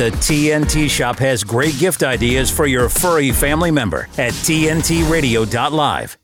The TNT Shop has great gift ideas for your furry family member at TNTRadio.live.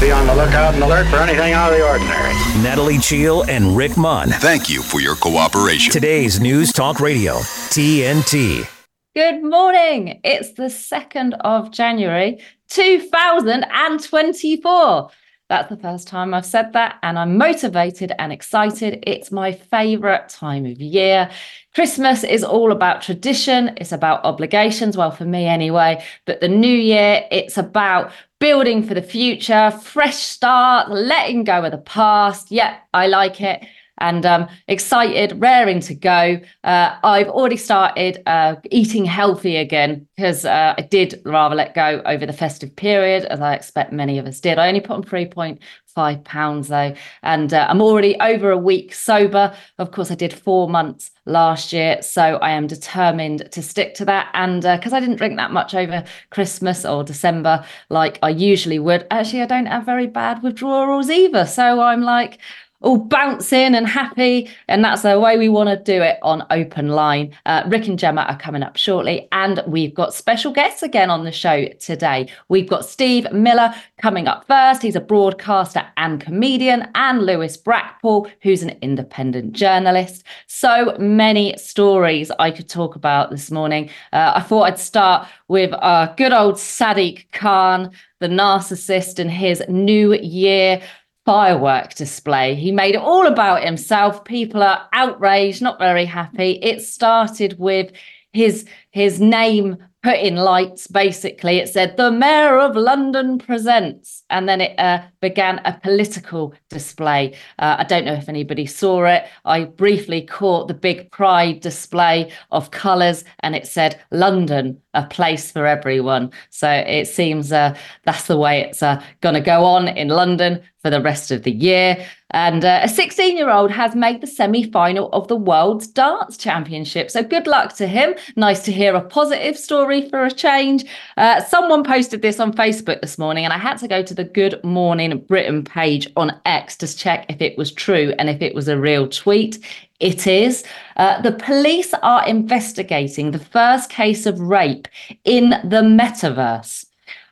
Be on the lookout and alert for anything out of the ordinary. Natalie Cheale and Rick Munn. Thank you for your cooperation. Today's News Talk Radio, TNT. Good morning. It's the 2nd of January, 2024. That's the first time I've said that, and I'm motivated and excited. It's my favorite time of year. Christmas is all about tradition, it's about obligations, well, for me anyway. But the new year, it's about building for the future, fresh start, letting go of the past. Yeah, I like it and um, excited, raring to go. Uh, I've already started uh, eating healthy again because uh, I did rather let go over the festive period, as I expect many of us did. I only put on 3.5 pounds though, and uh, I'm already over a week sober. Of course, I did four months last year, so I am determined to stick to that. And because uh, I didn't drink that much over Christmas or December like I usually would, actually, I don't have very bad withdrawals either. So I'm like, all bouncing and happy. And that's the way we want to do it on Open Line. Uh, Rick and Gemma are coming up shortly. And we've got special guests again on the show today. We've got Steve Miller coming up first. He's a broadcaster and comedian, and Lewis Brackpool, who's an independent journalist. So many stories I could talk about this morning. Uh, I thought I'd start with uh, good old Sadiq Khan, the narcissist, and his New Year firework display. He made it all about himself. People are outraged, not very happy. It started with his his name put in lights basically it said the mayor of london presents and then it uh, began a political display uh, i don't know if anybody saw it i briefly caught the big pride display of colours and it said london a place for everyone so it seems uh, that's the way it's uh, going to go on in london for the rest of the year and uh, a 16 year old has made the semi final of the World's Dance Championship. So good luck to him. Nice to hear a positive story for a change. Uh, someone posted this on Facebook this morning, and I had to go to the Good Morning Britain page on X to check if it was true and if it was a real tweet. It is. Uh, the police are investigating the first case of rape in the metaverse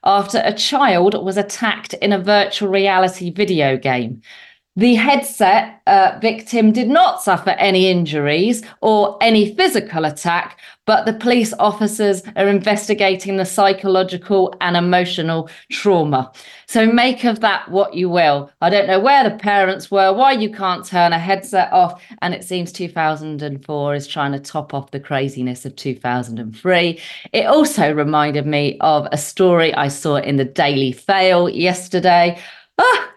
after a child was attacked in a virtual reality video game. The headset uh, victim did not suffer any injuries or any physical attack, but the police officers are investigating the psychological and emotional trauma. So make of that what you will. I don't know where the parents were, why you can't turn a headset off, and it seems 2004 is trying to top off the craziness of 2003. It also reminded me of a story I saw in the Daily Fail yesterday. Ah,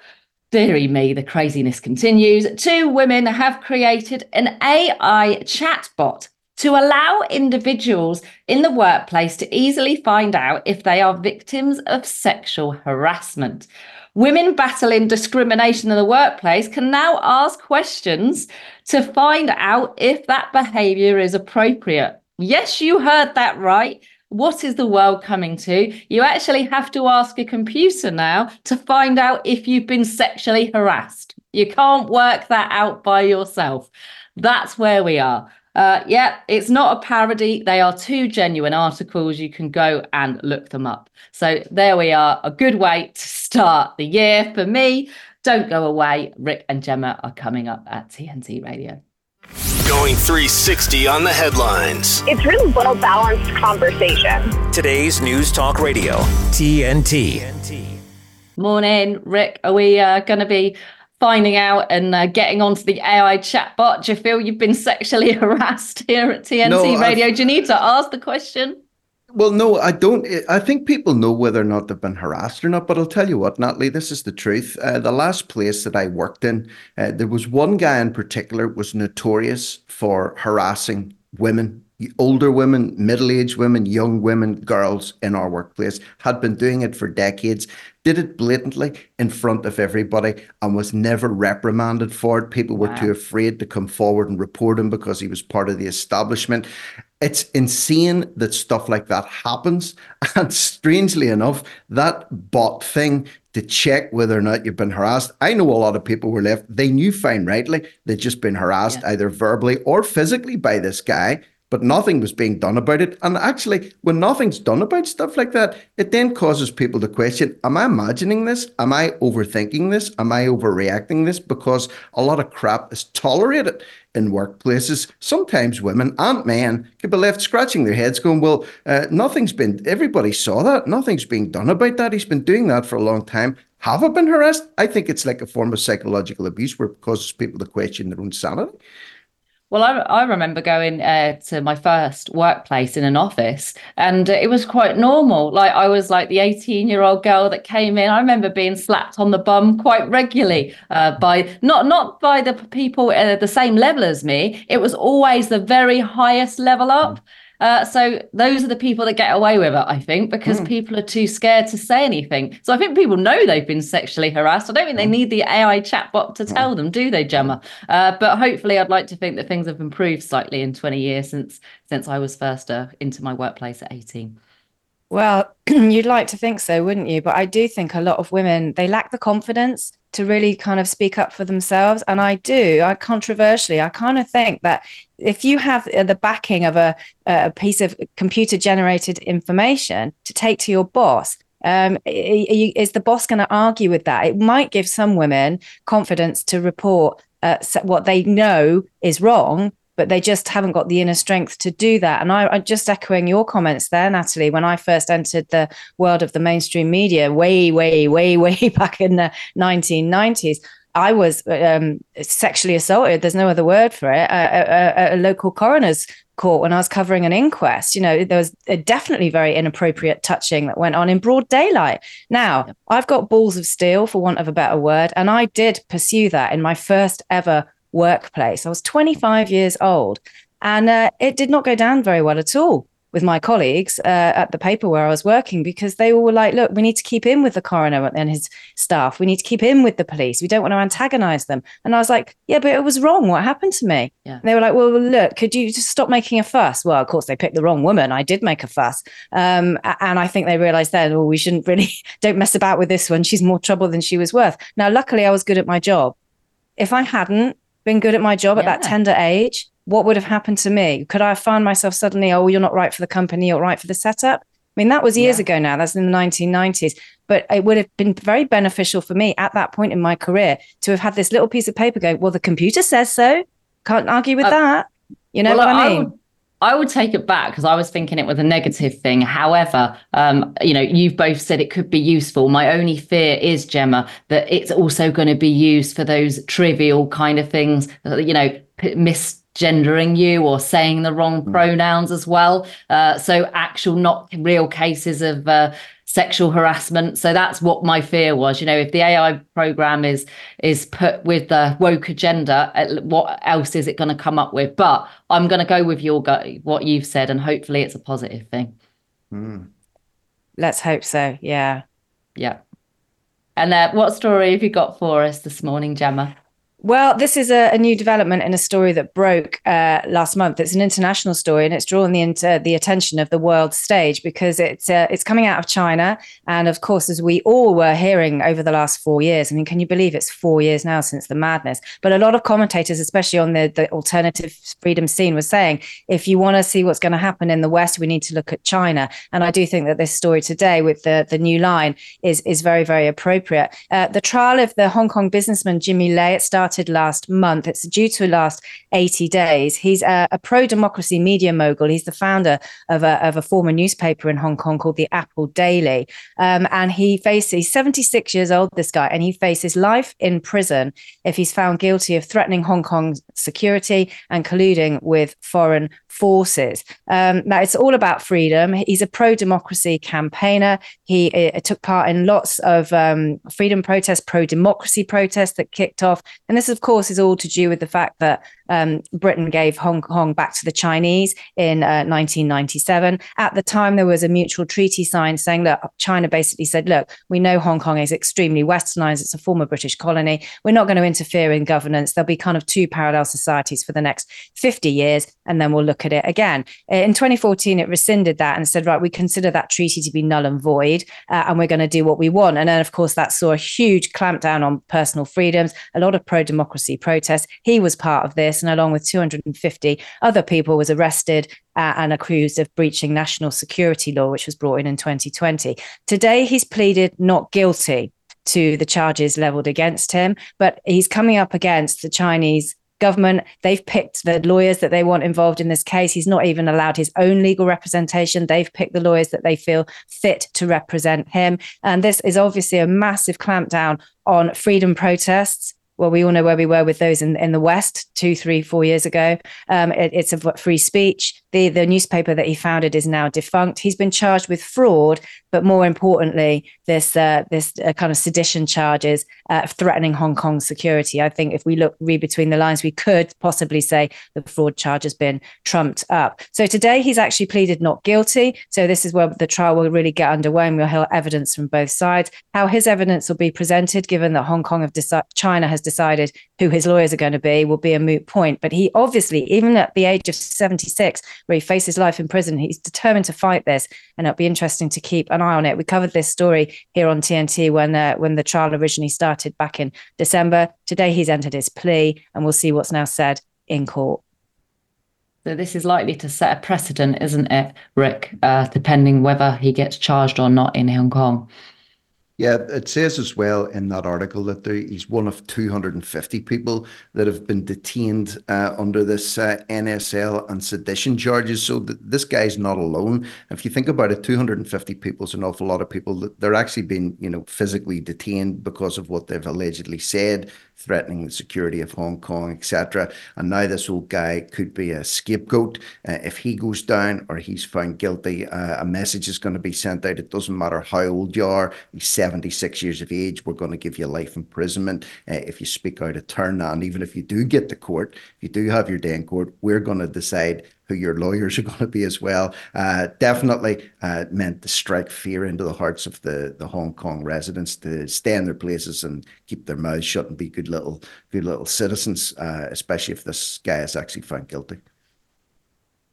Deary me, the craziness continues. Two women have created an AI chatbot to allow individuals in the workplace to easily find out if they are victims of sexual harassment. Women battling discrimination in the workplace can now ask questions to find out if that behavior is appropriate. Yes, you heard that right what is the world coming to? You actually have to ask a computer now to find out if you've been sexually harassed. You can't work that out by yourself. That's where we are. Uh, yeah, it's not a parody. They are two genuine articles. You can go and look them up. So there we are. A good way to start the year for me. Don't go away. Rick and Gemma are coming up at TNT Radio. Going 360 on the headlines. It's really well balanced conversation. Today's News Talk Radio, TNT. Morning, Rick. Are we uh, going to be finding out and uh, getting onto the AI chatbot? Do you feel you've been sexually harassed here at TNT no, Radio? I've... Do you need to ask the question? Well, no, I don't. I think people know whether or not they've been harassed or not. But I'll tell you what, Natalie, this is the truth. Uh, the last place that I worked in, uh, there was one guy in particular was notorious for harassing women older women, middle aged women, young women, girls in our workplace, had been doing it for decades, did it blatantly in front of everybody, and was never reprimanded for it. People were wow. too afraid to come forward and report him because he was part of the establishment. It's insane that stuff like that happens. And strangely enough, that bot thing to check whether or not you've been harassed. I know a lot of people were left, they knew fine rightly they'd just been harassed yeah. either verbally or physically by this guy but nothing was being done about it. And actually, when nothing's done about stuff like that, it then causes people to question Am I imagining this? Am I overthinking this? Am I overreacting this? Because a lot of crap is tolerated in workplaces. Sometimes women and men can be left scratching their heads, going, Well, uh, nothing's been, everybody saw that. Nothing's being done about that. He's been doing that for a long time. Have I been harassed? I think it's like a form of psychological abuse where it causes people to question their own sanity. Well, I, I remember going uh, to my first workplace in an office, and it was quite normal. Like I was like the 18 year old girl that came in. I remember being slapped on the bum quite regularly uh, by not not by the people at the same level as me. It was always the very highest level up. Uh, so those are the people that get away with it, I think, because mm. people are too scared to say anything. So I think people know they've been sexually harassed. I don't think they need the AI chatbot to tell them, do they, Gemma? Uh, but hopefully, I'd like to think that things have improved slightly in 20 years since since I was first uh, into my workplace at 18. Well, you'd like to think so, wouldn't you? But I do think a lot of women they lack the confidence to really kind of speak up for themselves. And I do, I controversially, I kind of think that if you have uh, the backing of a, a piece of computer generated information to take to your boss, um, is the boss going to argue with that? It might give some women confidence to report uh, what they know is wrong but they just haven't got the inner strength to do that. And I, I just echoing your comments there, Natalie, when I first entered the world of the mainstream media way, way, way, way back in the 1990s, I was um, sexually assaulted. There's no other word for it. At a, a, local coroner's court when I was covering an inquest. You know, there was definitely very inappropriate touching that went on in broad daylight. Now, I've got balls of steel, for want of a better word, and I did pursue that in my first ever workplace. I was 25 years old and uh, it did not go down very well at all with my colleagues uh, at the paper where I was working because they all were like, look, we need to keep in with the coroner and his staff. We need to keep in with the police. We don't want to antagonize them. And I was like, yeah, but it was wrong. What happened to me? Yeah. they were like, well, look, could you just stop making a fuss? Well, of course, they picked the wrong woman. I did make a fuss. Um, and I think they realized then, well, we shouldn't really, don't mess about with this one. She's more trouble than she was worth. Now, luckily, I was good at my job. If I hadn't, been good at my job yeah. at that tender age, what would have happened to me? Could I have found myself suddenly, oh, you're not right for the company, you're right for the setup? I mean, that was years yeah. ago now. That's in the 1990s. But it would have been very beneficial for me at that point in my career to have had this little piece of paper go, well, the computer says so. Can't argue with uh, that. You know well, what I mean? I would, I would take it back because I was thinking it was a negative thing. However, um, you know, you've both said it could be useful. My only fear is, Gemma, that it's also going to be used for those trivial kind of things, you know, misgendering you or saying the wrong mm. pronouns as well. Uh, so actual, not real cases of uh, sexual harassment. So that's what my fear was. You know, if the AI program is is put with the woke agenda, what else is it going to come up with? But I'm going to go with your what you've said, and hopefully it's a positive thing. Mm. Let's hope so. Yeah. Yeah. And uh, what story have you got for us this morning, Gemma? Well, this is a, a, new development in a story that broke uh, last month. It's an international story, and it's drawn the inter- the attention of the world stage because it's uh, it's coming out of China, and of course, as we all were hearing over the last four years. I mean, can you believe it's four years now since the madness? But a lot of commentators, especially on the the alternative freedom scene, were saying if you want to see what's going to happen in the West, we need to look at China. And I do think that this story today with the the new line is is very very appropriate. Uh, the trial of the Hong Kong businessman Jimmy Lai it started started last month. It's due to last 80 days. He's a, a pro democracy media mogul. He's the founder of a, of a former newspaper in Hong Kong called the Apple Daily. Um, and he faces, he's 76 years old, this guy, and he faces life in prison if he's found guilty of threatening Hong Kong's security and colluding with foreign forces. Um, now, it's all about freedom. He's a pro democracy campaigner. He uh, took part in lots of um, freedom protests, pro democracy protests that kicked off. And this, of course, is all to do with the fact that um, Britain gave Hong Kong back to the Chinese in uh, 1997. At the time, there was a mutual treaty signed saying that China basically said, look, we know Hong Kong is extremely westernized. It's a former British colony. We're not going to interfere in governance. There'll be kind of two parallel societies for the next 50 years, and then we'll look at it again. In 2014, it rescinded that and said, right, we consider that treaty to be null and void, uh, and we're going to do what we want. And then, of course, that saw a huge clampdown on personal freedoms, a lot of pro democracy protests. He was part of this. And along with 250 other people, was arrested uh, and accused of breaching national security law, which was brought in in 2020. Today, he's pleaded not guilty to the charges leveled against him, but he's coming up against the Chinese government. They've picked the lawyers that they want involved in this case. He's not even allowed his own legal representation. They've picked the lawyers that they feel fit to represent him. And this is obviously a massive clampdown on freedom protests well, we all know where we were with those in, in the West two, three, four years ago. Um, it, it's a free speech. The, the newspaper that he founded is now defunct. He's been charged with fraud, but more importantly, this uh, this uh, kind of sedition charges uh, threatening Hong Kong security. I think if we look read between the lines, we could possibly say the fraud charge has been trumped up. So today he's actually pleaded not guilty. So this is where the trial will really get underway, and we'll hear evidence from both sides. How his evidence will be presented, given that Hong Kong have China has decided who his lawyers are going to be, will be a moot point. But he obviously, even at the age of 76, where he faces life in prison, he's determined to fight this, and it'll be interesting to keep an eye on it. We covered this story here on TNT when uh, when the trial originally started back in December. Today he's entered his plea, and we'll see what's now said in court. So this is likely to set a precedent, isn't it, Rick? Uh, depending whether he gets charged or not in Hong Kong. Yeah, it says as well in that article that there, he's one of 250 people that have been detained uh, under this uh, NSL and sedition charges. So th- this guy's not alone. If you think about it, 250 people is an awful lot of people. That they're actually being, you know, physically detained because of what they've allegedly said threatening the security of Hong Kong, etc. And now this old guy could be a scapegoat. Uh, if he goes down or he's found guilty, uh, a message is going to be sent out. It doesn't matter how old you are. He's 76 years of age. We're going to give you life imprisonment uh, if you speak out of turn. And even if you do get to court, if you do have your day in court, we're going to decide who your lawyers are going to be as well. Uh, definitely uh, meant to strike fear into the hearts of the, the Hong Kong residents to stay in their places and keep their mouths shut and be good little good little citizens, uh, especially if this guy is actually found guilty.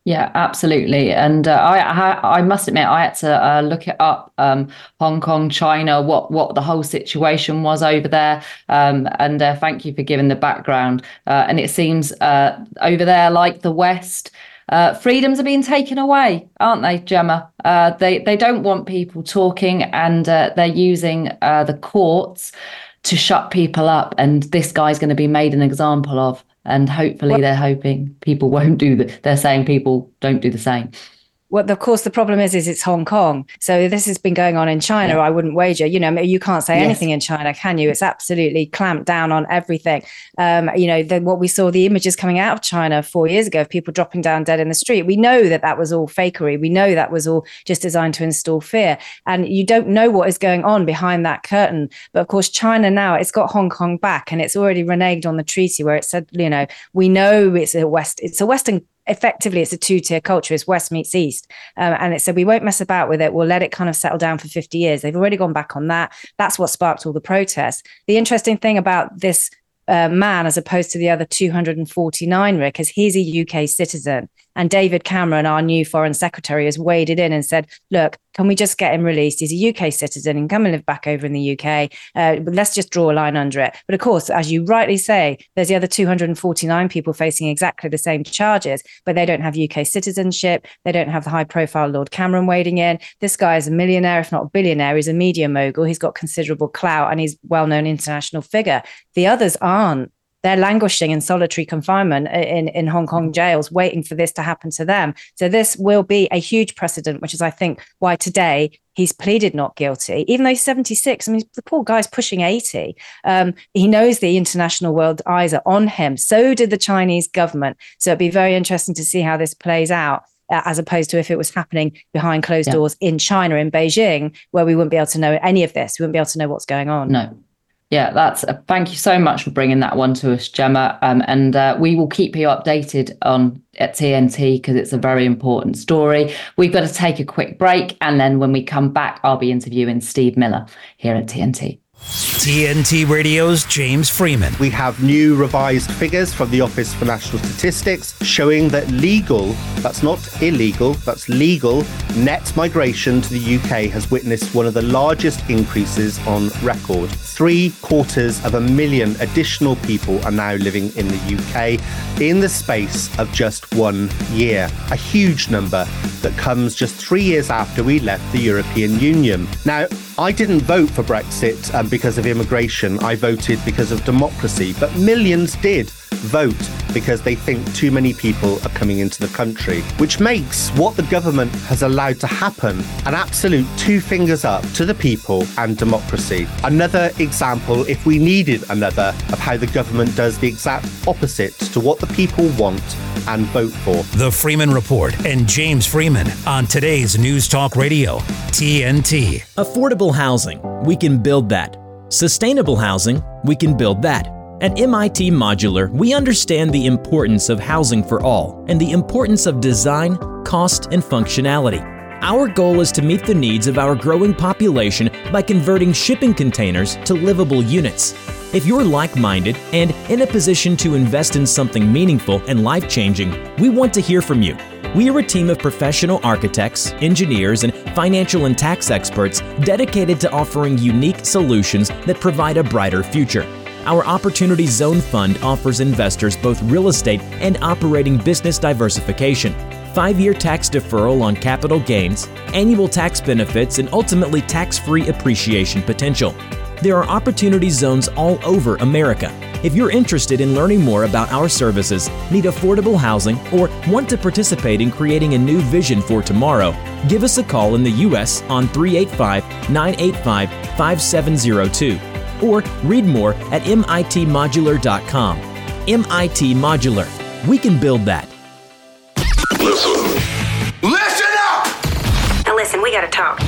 Yeah, absolutely. And uh, I, I, must admit, I had to uh, look it up. Um, Hong Kong, China, what what the whole situation was over there. Um, and uh, thank you for giving the background. Uh, and it seems uh, over there, like the West, uh, freedoms are being taken away, aren't they, Gemma? Uh, they they don't want people talking, and uh, they're using uh, the courts to shut people up. And this guy's going to be made an example of. And hopefully, they're hoping people won't do that. They're saying people don't do the same well, of course, the problem is, is it's Hong Kong. So this has been going on in China. Yeah. I wouldn't wager. You know, you can't say yes. anything in China, can you? It's absolutely clamped down on everything. Um, you know, the, what we saw, the images coming out of China four years ago of people dropping down dead in the street. We know that that was all fakery. We know that was all just designed to install fear. And you don't know what is going on behind that curtain. But of course, China now it's got Hong Kong back, and it's already reneged on the treaty where it said, you know, we know it's a West, it's a Western effectively it's a two-tier culture it's west meets east. Um, and it said we won't mess about with it we'll let it kind of settle down for 50 years. They've already gone back on that. That's what sparked all the protests. The interesting thing about this uh, man as opposed to the other 249 rick is he's a uk citizen and David Cameron, our new foreign secretary, has waded in and said, look, can we just get him released? He's a UK citizen and come and live back over in the UK. Uh, let's just draw a line under it. But of course, as you rightly say, there's the other 249 people facing exactly the same charges, but they don't have UK citizenship. They don't have the high profile Lord Cameron wading in. This guy is a millionaire, if not a billionaire. He's a media mogul. He's got considerable clout and he's a well known international figure. The others aren't they're languishing in solitary confinement in, in Hong Kong jails, waiting for this to happen to them. So this will be a huge precedent, which is, I think, why today he's pleaded not guilty, even though he's 76. I mean, the poor guy's pushing 80. Um, he knows the international world eyes are on him. So did the Chinese government. So it'd be very interesting to see how this plays out. Uh, as opposed to if it was happening behind closed yeah. doors in China, in Beijing, where we wouldn't be able to know any of this. We wouldn't be able to know what's going on. No, yeah, that's uh, thank you so much for bringing that one to us, Gemma. Um, and uh, we will keep you updated on at TNT because it's a very important story. We've got to take a quick break, and then when we come back, I'll be interviewing Steve Miller here at TNT. TNT Radio's James Freeman. We have new revised figures from the Office for National Statistics showing that legal, that's not illegal, that's legal, net migration to the UK has witnessed one of the largest increases on record. Three quarters of a million additional people are now living in the UK in the space of just one year. A huge number that comes just three years after we left the European Union. Now, I didn't vote for Brexit um, because of immigration. I voted because of democracy. But millions did vote because they think too many people are coming into the country, which makes what the government has allowed to happen an absolute two fingers up to the people and democracy. Another example, if we needed another, of how the government does the exact opposite to what the people want and vote for. The Freeman Report and James Freeman on today's News Talk Radio, TNT. Affordable housing, we can build that. Sustainable housing, we can build that. At MIT Modular, we understand the importance of housing for all and the importance of design, cost, and functionality. Our goal is to meet the needs of our growing population by converting shipping containers to livable units. If you're like minded and in a position to invest in something meaningful and life changing, we want to hear from you. We are a team of professional architects, engineers, and financial and tax experts dedicated to offering unique solutions that provide a brighter future. Our Opportunity Zone Fund offers investors both real estate and operating business diversification, five year tax deferral on capital gains, annual tax benefits, and ultimately tax free appreciation potential. There are opportunity zones all over America. If you're interested in learning more about our services, need affordable housing, or want to participate in creating a new vision for tomorrow, give us a call in the U.S. on 385 985 5702 or read more at mitmodular.com. MIT Modular. We can build that. Listen. Listen up! Now listen, we gotta talk.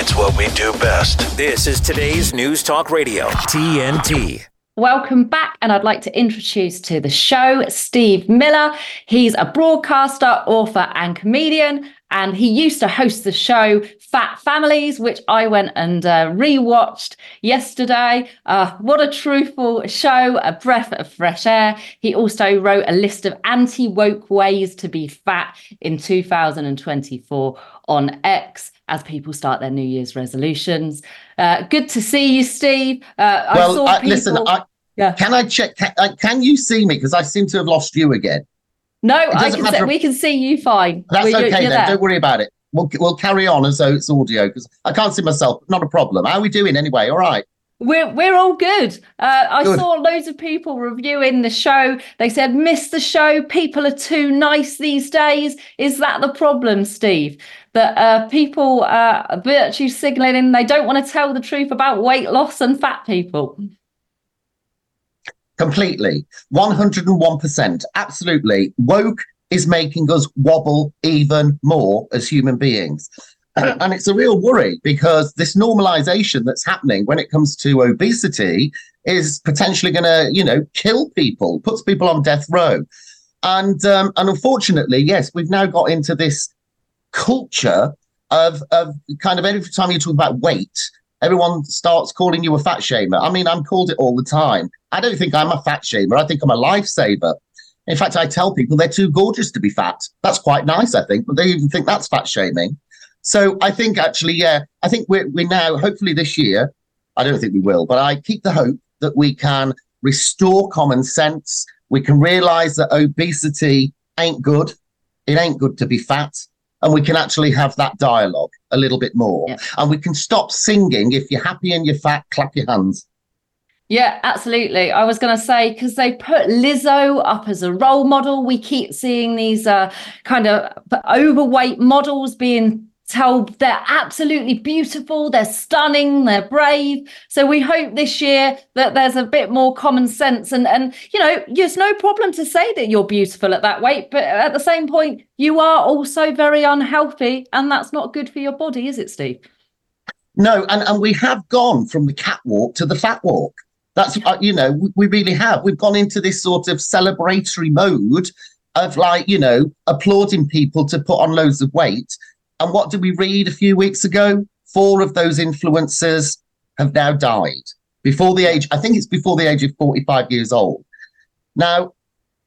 It's what we do best. This is today's News Talk Radio, TNT. Welcome back, and I'd like to introduce to the show Steve Miller. He's a broadcaster, author, and comedian, and he used to host the show Fat Families, which I went and uh, rewatched yesterday. Uh, what a truthful show, a breath of fresh air. He also wrote a list of anti woke ways to be fat in 2024 on X as people start their New Year's resolutions. Uh, good to see you, Steve. Uh, well, I saw people... listen, I, yeah. can I check? Can, uh, can you see me? Because I seem to have lost you again. No, I can say, we can see you fine. That's we, okay then. There. Don't worry about it. We'll, we'll carry on as though it's audio because I can't see myself. Not a problem. How are we doing anyway? All right. We're we're all good. Uh, I good. saw loads of people reviewing the show. They said, "Miss the show. People are too nice these days." Is that the problem, Steve? That uh, people are virtue signaling they don't want to tell the truth about weight loss and fat people. Completely, one hundred and one percent, absolutely. Woke is making us wobble even more as human beings. and it's a real worry because this normalization that's happening when it comes to obesity is potentially going to, you know, kill people, puts people on death row. And um, and unfortunately, yes, we've now got into this culture of of kind of every time you talk about weight, everyone starts calling you a fat shamer. I mean, I'm called it all the time. I don't think I'm a fat shamer. I think I'm a lifesaver. In fact, I tell people they're too gorgeous to be fat. That's quite nice, I think, but they even think that's fat shaming. So I think actually, yeah, I think we're we now hopefully this year. I don't think we will, but I keep the hope that we can restore common sense. We can realise that obesity ain't good. It ain't good to be fat. And we can actually have that dialogue a little bit more. Yeah. And we can stop singing if you're happy and you're fat, clap your hands. Yeah, absolutely. I was going to say because they put Lizzo up as a role model. We keep seeing these uh, kind of overweight models being told they're absolutely beautiful, they're stunning, they're brave. So we hope this year that there's a bit more common sense and and you know, there's no problem to say that you're beautiful at that weight, but at the same point, you are also very unhealthy and that's not good for your body, is it, Steve? No, and, and we have gone from the catwalk to the fat walk. That's uh, you know, we really have. We've gone into this sort of celebratory mode of like, you know, applauding people to put on loads of weight and what did we read a few weeks ago? Four of those influencers have now died. before the age, I think it's before the age of 45 years old. Now,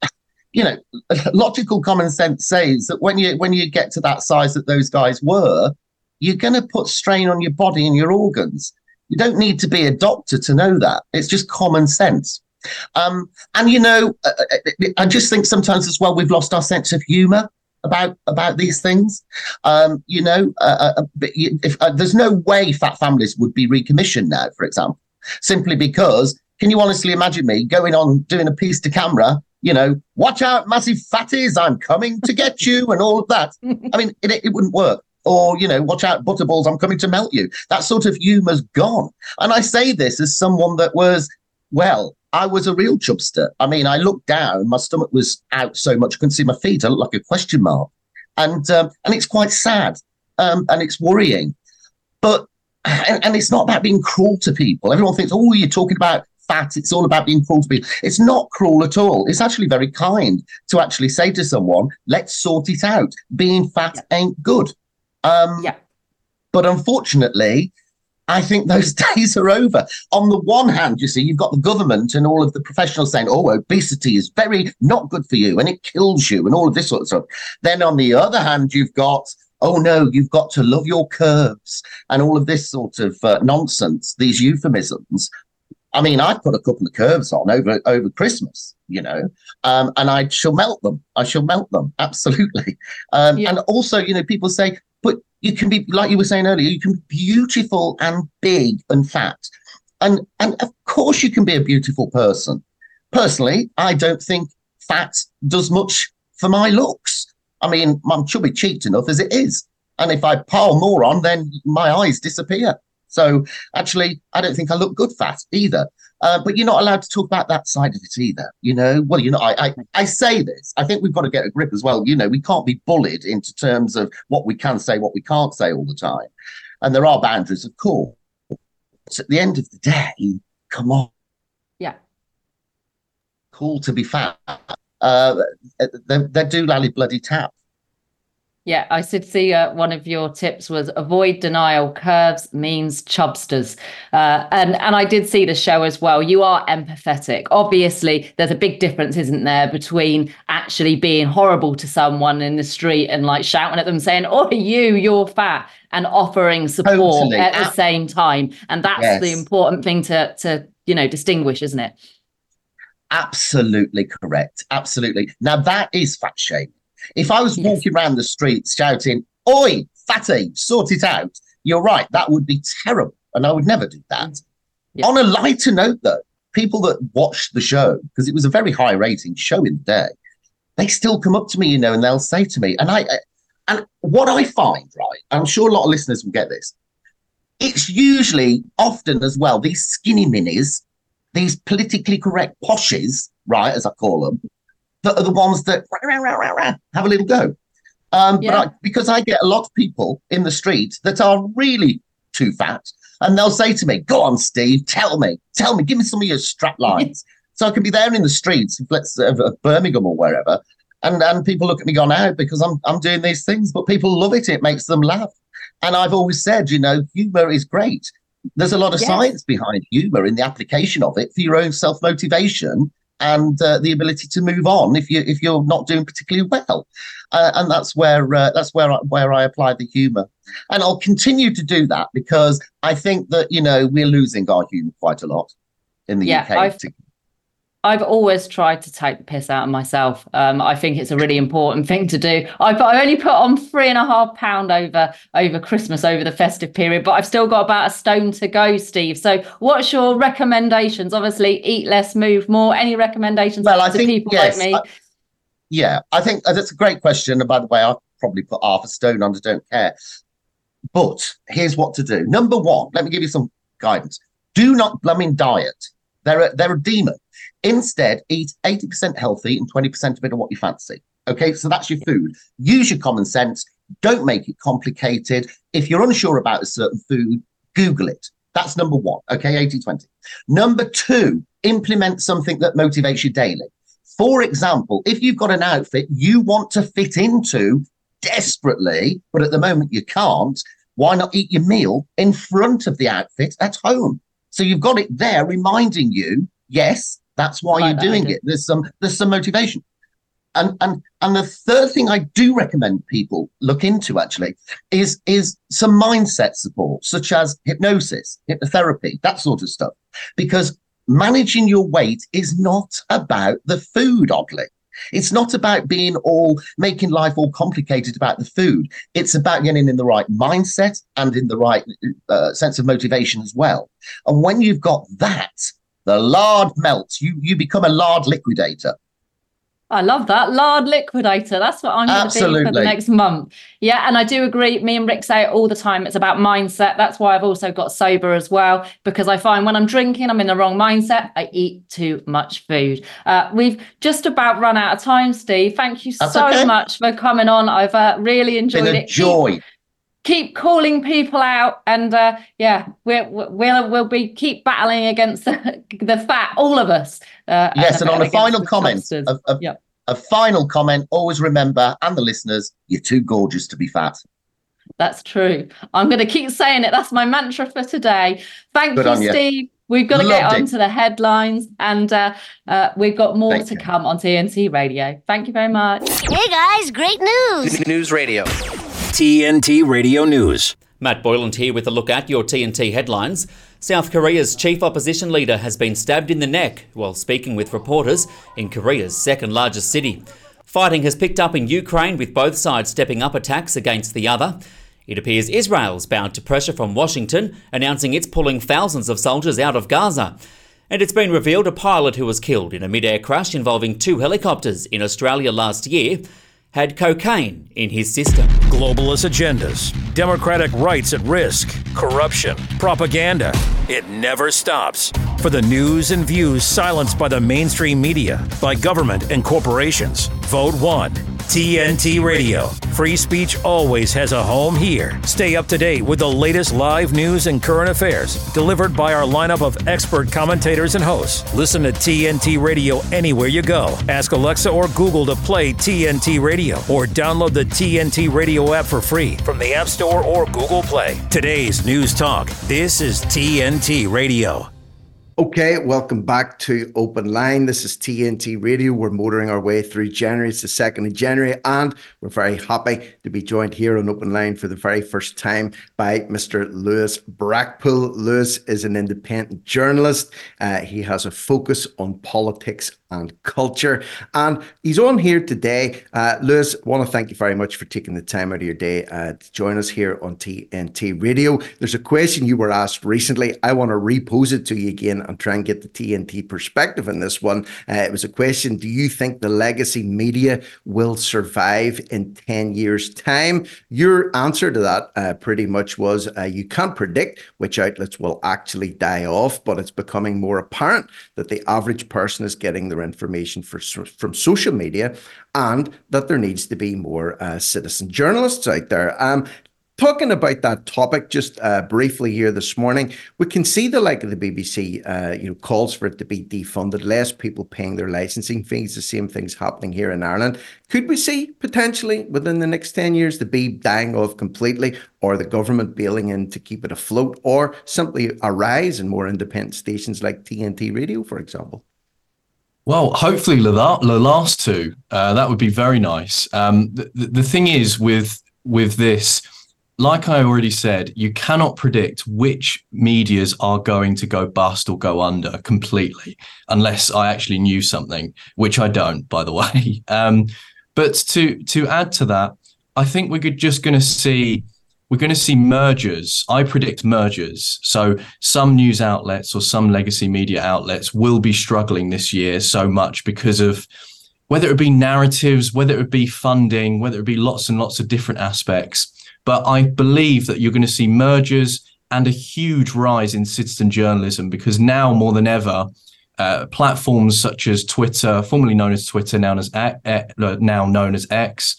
you know, logical common sense says that when you when you get to that size that those guys were, you're going to put strain on your body and your organs. You don't need to be a doctor to know that. It's just common sense. Um, and you know, uh, uh, I just think sometimes as well we've lost our sense of humour about about these things. Um, you know, uh, uh, if uh, there's no way fat families would be recommissioned now, for example, simply because. Can you honestly imagine me going on doing a piece to camera you know, watch out, massive fatties, I'm coming to get you, and all of that. I mean, it, it wouldn't work. Or, you know, watch out, butterballs, I'm coming to melt you. That sort of humour's gone. And I say this as someone that was, well, I was a real chubster. I mean, I looked down, my stomach was out so much I couldn't see my feet. I looked like a question mark. And um, and it's quite sad. Um, and it's worrying. But and, and, it's not about being cruel to people. Everyone thinks, oh, you're talking about fat. It's all about being cruel to people. It's not cruel at all. It's actually very kind to actually say to someone, let's sort it out. Being fat yeah. ain't good. Um, yeah. But unfortunately, I think those days are over. On the one hand, you see, you've got the government and all of the professionals saying, oh, obesity is very not good for you and it kills you and all of this sort of stuff. Then on the other hand, you've got, oh no, you've got to love your curves and all of this sort of uh, nonsense, these euphemisms I mean, I put a couple of curves on over over Christmas, you know, um, and I shall melt them. I shall melt them absolutely. Um, yeah. And also, you know, people say, but you can be like you were saying earlier, you can be beautiful and big and fat, and and of course you can be a beautiful person. Personally, I don't think fat does much for my looks. I mean, I'm chubby cheeked enough as it is, and if I pile more on, then my eyes disappear. So actually, I don't think I look good fat either. Uh, but you're not allowed to talk about that side of it either. You know, well, you know, I, I, I say this. I think we've got to get a grip as well. You know, we can't be bullied into terms of what we can say, what we can't say all the time, and there are boundaries, of course. But at the end of the day, come on. Yeah. Cool to be fat. Uh, they, they do lally bloody tap. Yeah, I did see uh, one of your tips was avoid denial. Curves means chubsters, uh, and and I did see the show as well. You are empathetic. Obviously, there's a big difference, isn't there, between actually being horrible to someone in the street and like shouting at them, saying, "Oh, you, you're fat," and offering support totally. at the same time. And that's yes. the important thing to to you know distinguish, isn't it? Absolutely correct. Absolutely. Now that is fat shaming if I was yes. walking around the streets shouting, Oi, fatty, sort it out, you're right, that would be terrible. And I would never do that. Mm. Yes. On a lighter note, though, people that watched the show, because it was a very high rating show in the day, they still come up to me, you know, and they'll say to me, and I, and what I find, right, I'm sure a lot of listeners will get this. It's usually often as well these skinny minis, these politically correct poshes, right, as I call them, that are the ones that rah, rah, rah, have a little go. Um, yeah. But I, because I get a lot of people in the street that are really too fat, and they'll say to me, "Go on, Steve, tell me, tell me, give me some of your strap lines." so I can be there in the streets, let's uh, Birmingham or wherever, and and people look at me gone out because I'm I'm doing these things, but people love it. It makes them laugh. And I've always said, you know, humor is great. There's a lot of yes. science behind humor in the application of it for your own self motivation and uh, the ability to move on if you if you're not doing particularly well. Uh, and that's where uh, that's where I, where I apply the humour, and I'll continue to do that because I think that you know we're losing our humour quite a lot in the yeah, UK. I've, I've always tried to take the piss out of myself. Um, I think it's a really important thing to do. I've I only put on three and a half pound over over Christmas over the festive period, but I've still got about a stone to go, Steve. So, what's your recommendations? Obviously, eat less, move more. Any recommendations well, I to think, people yes, like me? I, yeah, I think uh, that's a great question. And by the way, I'll probably put half a stone under. Don't care. But here's what to do. Number one, let me give you some guidance. Do not blooming diet. They're a, they're a demon. Instead, eat 80% healthy and 20% of it of what you fancy. Okay, so that's your food. Use your common sense. Don't make it complicated. If you're unsure about a certain food, Google it. That's number one. Okay, 80 20. Number two, implement something that motivates you daily. For example, if you've got an outfit you want to fit into desperately, but at the moment you can't, why not eat your meal in front of the outfit at home? So you've got it there reminding you, yes, that's why Like you're doing it. There's some there's some motivation. And and and the third thing I do recommend people look into actually is is some mindset support, such as hypnosis, hypnotherapy, that sort of stuff. Because managing your weight is not about the food, oddly. It's not about being all making life all complicated about the food. It's about getting in the right mindset and in the right uh, sense of motivation as well. And when you've got that, the lard melts. You you become a lard liquidator. I love that. Lard liquidator. That's what I'm going to be for the next month. Yeah. And I do agree. Me and Rick say it all the time. It's about mindset. That's why I've also got sober as well, because I find when I'm drinking, I'm in the wrong mindset. I eat too much food. Uh, we've just about run out of time, Steve. Thank you That's so okay. much for coming on. I've uh, really enjoyed it. Joy. keep calling people out and uh yeah we're, we'll we'll be keep battling against the, the fat all of us uh Yes, and on a final comment, monsters. a, a, Yep. a final comment. Always remember, and the listeners, you're too gorgeous to be fat. that's true i'm going to keep saying it that's my mantra for today thank Good you on you. steve we've got to get Loved it. on to the headlines and uh, uh we've got more Thank to you. come on tnt radio thank you very much Hey guys, great news! News Radio. TNT Radio News. Matt Boyland here with a look at your TNT headlines. South Korea's chief opposition leader has been stabbed in the neck while speaking with reporters in Korea's second largest city. Fighting has picked up in Ukraine with both sides stepping up attacks against the other. It appears Israel's bound to pressure from Washington, announcing it's pulling thousands of soldiers out of Gaza. And it's been revealed a pilot who was killed in a mid air crash involving two helicopters in Australia last year had cocaine in his system. Globalist agendas, democratic rights at risk, corruption, propaganda. It never stops. For the news and views silenced by the mainstream media, by government and corporations, vote one. TNT Radio. Free speech always has a home here. Stay up to date with the latest live news and current affairs delivered by our lineup of expert commentators and hosts. Listen to TNT Radio anywhere you go. Ask Alexa or Google to play TNT Radio or download the TNT Radio app for free from the App Store or Google Play. Today's News Talk. This is TNT Radio. Okay, welcome back to Open Line. This is TNT Radio. We're motoring our way through January. It's the 2nd of January, and we're very happy to be joined here on Open Line for the very first time by Mr. Lewis Brackpool. Lewis is an independent journalist. Uh, he has a focus on politics and culture, and he's on here today. Uh, Lewis, want to thank you very much for taking the time out of your day uh, to join us here on TNT Radio. There's a question you were asked recently. I want to repose it to you again and try and get the TNT perspective on this one. Uh, it was a question Do you think the legacy media will survive in 10 years' time? Your answer to that uh, pretty much was uh, you can't predict which outlets will actually die off, but it's becoming more apparent that the average person is getting information for, from social media and that there needs to be more uh, citizen journalists out there. Um, Talking about that topic just uh, briefly here this morning, we can see the like of the BBC, uh, you know, calls for it to be defunded, less people paying their licensing fees. The same things happening here in Ireland. Could we see potentially within the next ten years the B dying off completely, or the government bailing in to keep it afloat, or simply a rise in more independent stations like TNT Radio, for example? Well, hopefully the, the last two. Uh, that would be very nice. Um, the, the the thing is with with this, like I already said, you cannot predict which medias are going to go bust or go under completely, unless I actually knew something, which I don't, by the way. Um, but to to add to that, I think we're just going to see we're going to see mergers. I predict mergers. So some news outlets or some legacy media outlets will be struggling this year so much because of whether it be narratives, whether it be funding, whether it be lots and lots of different aspects. But I believe that you're going to see mergers and a huge rise in citizen journalism because now more than ever, uh, platforms such as Twitter, formerly known as Twitter, now as uh, now known as X,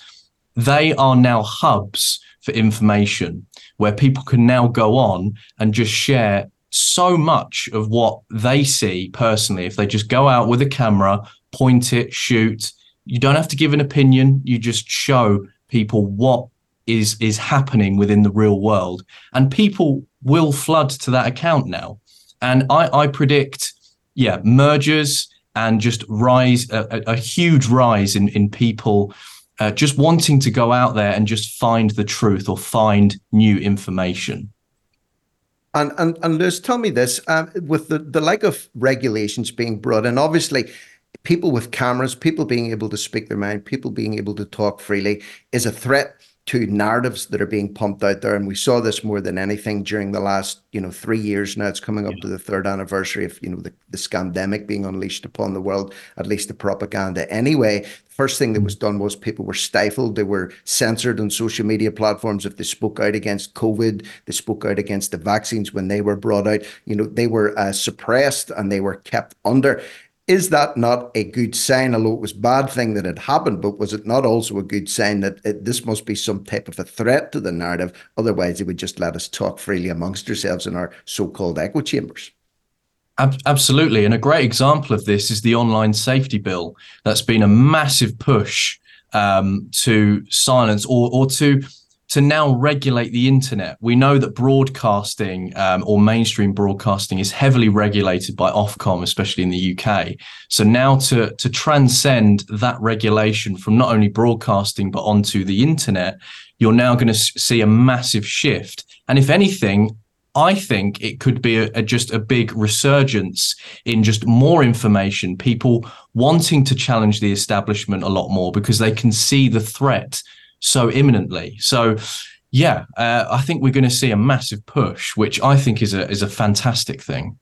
they are now hubs for information where people can now go on and just share so much of what they see personally. If they just go out with a camera, point it, shoot, you don't have to give an opinion. You just show people what is is happening within the real world, and people will flood to that account now. And I, I predict, yeah, mergers and just rise a, a huge rise in in people uh, just wanting to go out there and just find the truth or find new information. And and and Lewis, tell me this: um, with the the lack of regulations being brought in, obviously, people with cameras, people being able to speak their mind, people being able to talk freely, is a threat to narratives that are being pumped out there. And we saw this more than anything during the last, you know, three years now. It's coming up yeah. to the third anniversary of, you know, the, the scandemic being unleashed upon the world, at least the propaganda. Anyway, first thing that was done was people were stifled. They were censored on social media platforms. If they spoke out against COVID, they spoke out against the vaccines when they were brought out. You know, they were uh, suppressed and they were kept under is that not a good sign? Although it was bad thing that had happened, but was it not also a good sign that it, this must be some type of a threat to the narrative? Otherwise, they would just let us talk freely amongst ourselves in our so-called echo chambers. Absolutely, and a great example of this is the online safety bill. That's been a massive push um, to silence or or to to now regulate the internet. We know that broadcasting um, or mainstream broadcasting is heavily regulated by Ofcom, especially in the UK. So now to to transcend that regulation from not only broadcasting but onto the internet, you're now going to see a massive shift. And if anything, I think it could be a, a, just a big resurgence in just more information, people wanting to challenge the establishment a lot more because they can see the threat so imminently. So, yeah, uh, I think we're going to see a massive push, which I think is a is a fantastic thing.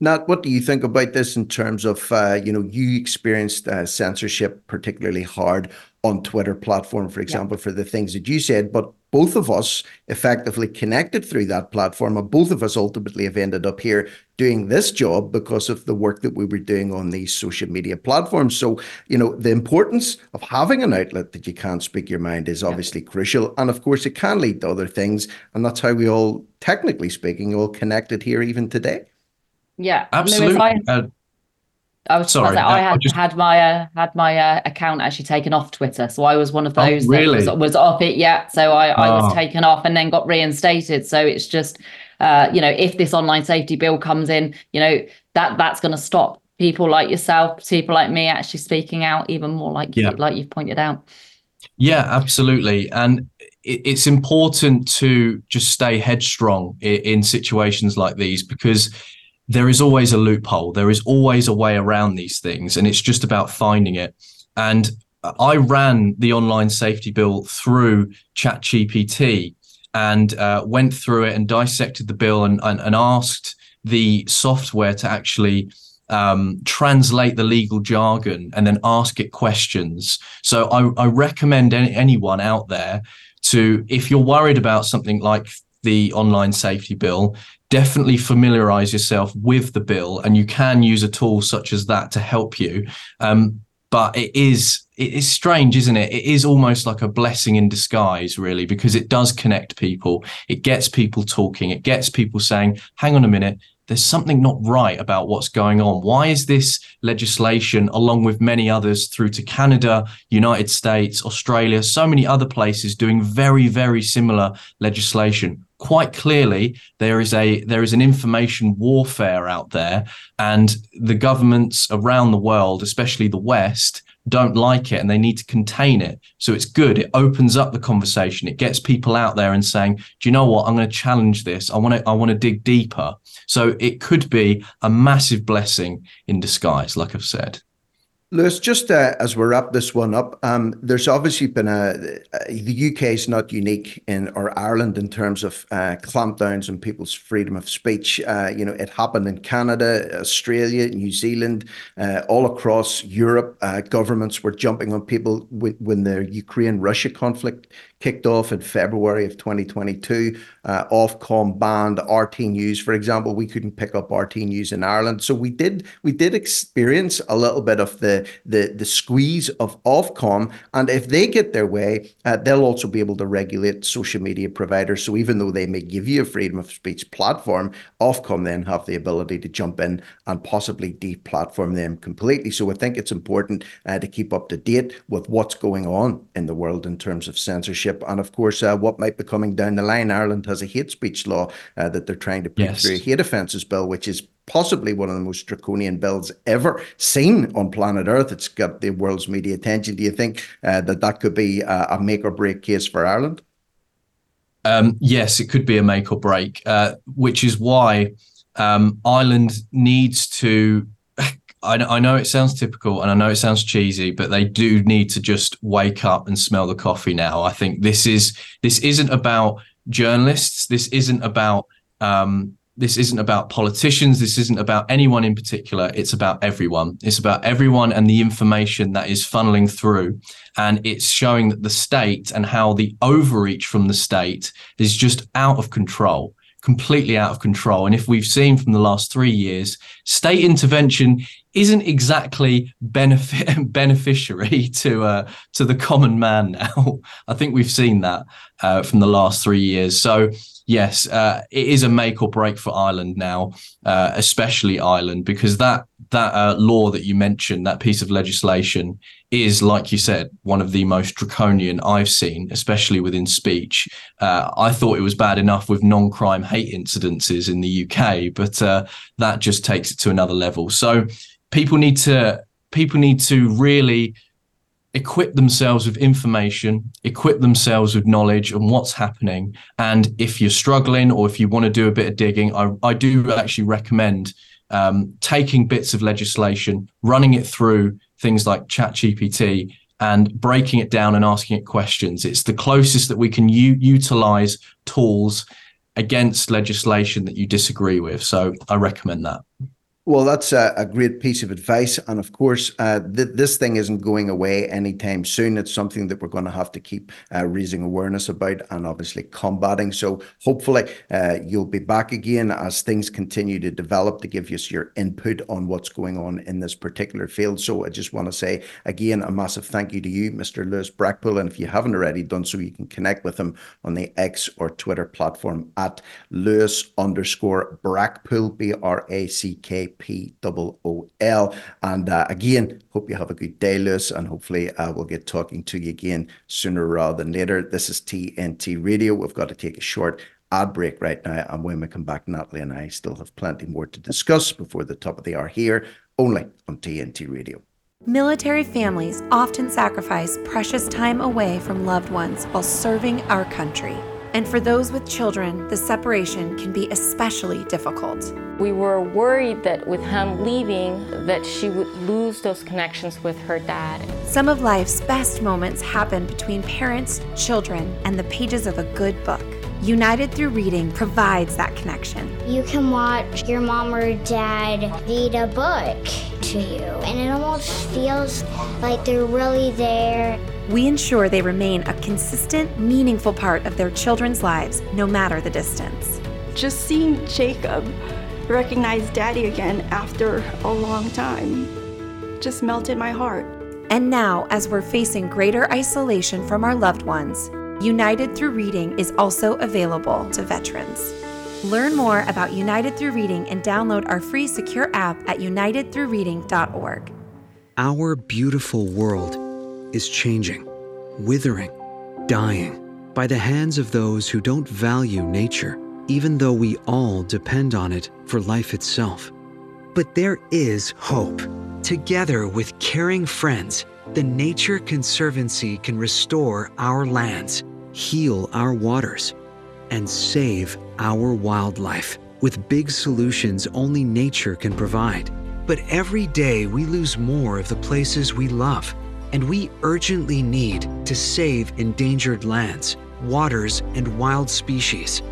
Nat, what do you think about this in terms of uh, you know you experienced uh, censorship particularly hard on Twitter platform, for example, yeah. for the things that you said, but both of us effectively connected through that platform, and both of us ultimately have ended up here doing this job because of the work that we were doing on these social media platforms. So, you know, the importance of having an outlet that you can't speak your mind is obviously yeah. crucial. And of course, it can lead to other things. And that's how we all, technically speaking, all connected here even today. Yeah, absolutely. Lewis, I, uh, I was sorry. I had just... had my uh, had my uh, account actually taken off Twitter, so I was one of oh, those oh, really? that was, was off it. Yeah, so I, oh. I was ah. taken off and then got reinstated. So it's just, uh, you know, if this online safety bill comes in, you know, that that's going to stop people like yourself, people like me, actually speaking out even more, like yeah. you, like you've pointed out. Yeah, absolutely, and it's important to just stay headstrong in situations like these because there is always a loophole. There is always a way around these things, and it's just about finding it. And I ran the online safety bill through ChatGPT and uh, went through it and dissected the bill and, and, and asked the software to actually um, translate the legal jargon and then ask it questions. So I, I recommend any, anyone out there to, if you're worried about something like the online safety bill, definitely familiarize yourself with the bill and you can use a tool such as that to help you um, but it is it is strange isn't it it is almost like a blessing in disguise really because it does connect people it gets people talking it gets people saying hang on a minute there's something not right about what's going on. Why is this legislation, along with many others through to Canada, United States, Australia, so many other places doing very, very similar legislation? Quite clearly, there is a there is an information warfare out there, and the governments around the world, especially the West, don't like it and they need to contain it. So it's good. It opens up the conversation. It gets people out there and saying, "Do you know what? I'm going to challenge this. I want to. I want to dig deeper." So it could be a massive blessing in disguise, like I've said. Lewis, just uh, as we wrap this one up, um, there's obviously been a, the UK is not unique in or Ireland in terms of uh, clampdowns on people's freedom of speech. Uh, you know, it happened in Canada, Australia, New Zealand, uh, all across Europe. Uh, governments were jumping on people when, when the Ukraine-Russia conflict kicked off in February of 2022. Uh, Ofcom banned RT News, for example. We couldn't pick up RT News in Ireland, so we did we did experience a little bit of the the the squeeze of Ofcom. And if they get their way, uh, they'll also be able to regulate social media providers. So even though they may give you a freedom of speech platform, Ofcom then have the ability to jump in and possibly deplatform them completely. So I think it's important uh, to keep up to date with what's going on in the world in terms of censorship and of course, uh, what might be coming down the line. Ireland has a hate speech law uh, that they're trying to put Yes. through a hate offences bill, which is possibly one of the most draconian bills ever seen on planet Earth. It's got the world's media attention. Do you think uh, that that could be uh, a make or break case for Ireland? Um, yes, it could be a make or break, uh, which is why um, Ireland needs to. I, I know it sounds typical and I know it sounds cheesy, but they do need to just wake up and smell the coffee now. I think this is this isn't about journalists. This isn't about um, this isn't about politicians. This isn't about anyone in particular. It's about everyone. It's about everyone and the information that is funneling through. And it's showing that the state and how the overreach from the state is just out of control, completely out of control. And if we've seen from the last three years, state intervention isn't exactly benefit beneficiary to uh, to the common man now. I think we've seen that uh, from the last three years. So yes, uh, it is a make or break for Ireland now, uh, especially Ireland, because that that uh, law that you mentioned, that piece of legislation, is like you said, one of the most draconian I've seen, especially within speech. Uh, I thought it was bad enough with non-crime hate incidences in the UK, but uh, that just takes it to another level. So people need to people need to really equip themselves with information, equip themselves with knowledge on what's happening. And if you're struggling or if you want to do a bit of digging, I, I do actually recommend um, taking bits of legislation, running it through things like ChatGPT and breaking it down and asking it questions. It's the closest that we can u- utilize tools against legislation that you disagree with. So I recommend that. Well, that's a, a great piece of advice. And of course, uh, th- this thing isn't going away anytime soon. It's something that we're going to have to keep uh, raising awareness about and obviously combating. So hopefully, uh, you'll be back again as things continue to develop to give us your input on what's going on in this particular field. So I just want to say again a massive thank you to you, Mr. Lewis Brackpool. And if you haven't already done so, you can connect with him on the X or Twitter platform at Lewis underscore Brackpool, B R A C K P O O L. And uh, again, hope you have a good day, Lewis, and hopefully uh, we'll get talking to you again sooner rather than later. This is TNT Radio. We've got to take a short ad break right now. And when we come back, Natalie and I still have plenty more to discuss before the top of the hour here, only on TNT Radio. Military families often sacrifice precious time away from loved ones while serving our country. And for those with children, the separation can be especially difficult. We were worried that with him leaving that she would lose those connections with her dad. Some of life's best moments happen between parents, children, and the pages of a good book. United Through Reading provides that connection. You can watch your mom or dad read a book to you, and it almost feels like they're really there. We ensure they remain a consistent, meaningful part of their children's lives, no matter the distance. Just seeing Jacob recognize daddy again after a long time just melted my heart. And now, as we're facing greater isolation from our loved ones, United Through Reading is also available to veterans. Learn more about United Through Reading and download our free secure app at unitedthroughreading.org. Our beautiful world is changing, withering, dying by the hands of those who don't value nature, even though we all depend on it for life itself. But there is hope. Together with caring friends, the Nature Conservancy can restore our lands, heal our waters, and save our wildlife with big solutions only nature can provide. But every day we lose more of the places we love, and we urgently need to save endangered lands, waters, and wild species.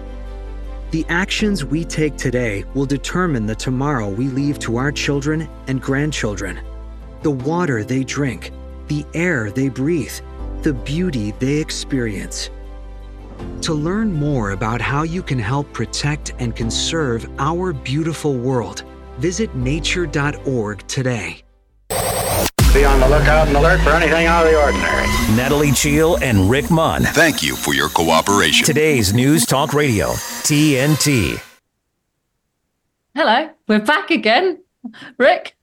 The actions we take today will determine the tomorrow we leave to our children and grandchildren. The water they drink, the air they breathe, the beauty they experience. To learn more about how you can help protect and conserve our beautiful world, visit nature.org today. Be on the lookout and alert for anything out of the ordinary. Natalie Cheale and Rick Munn. Thank you for your cooperation. Today's News Talk Radio, TNT. Hello, we're back again. Rick,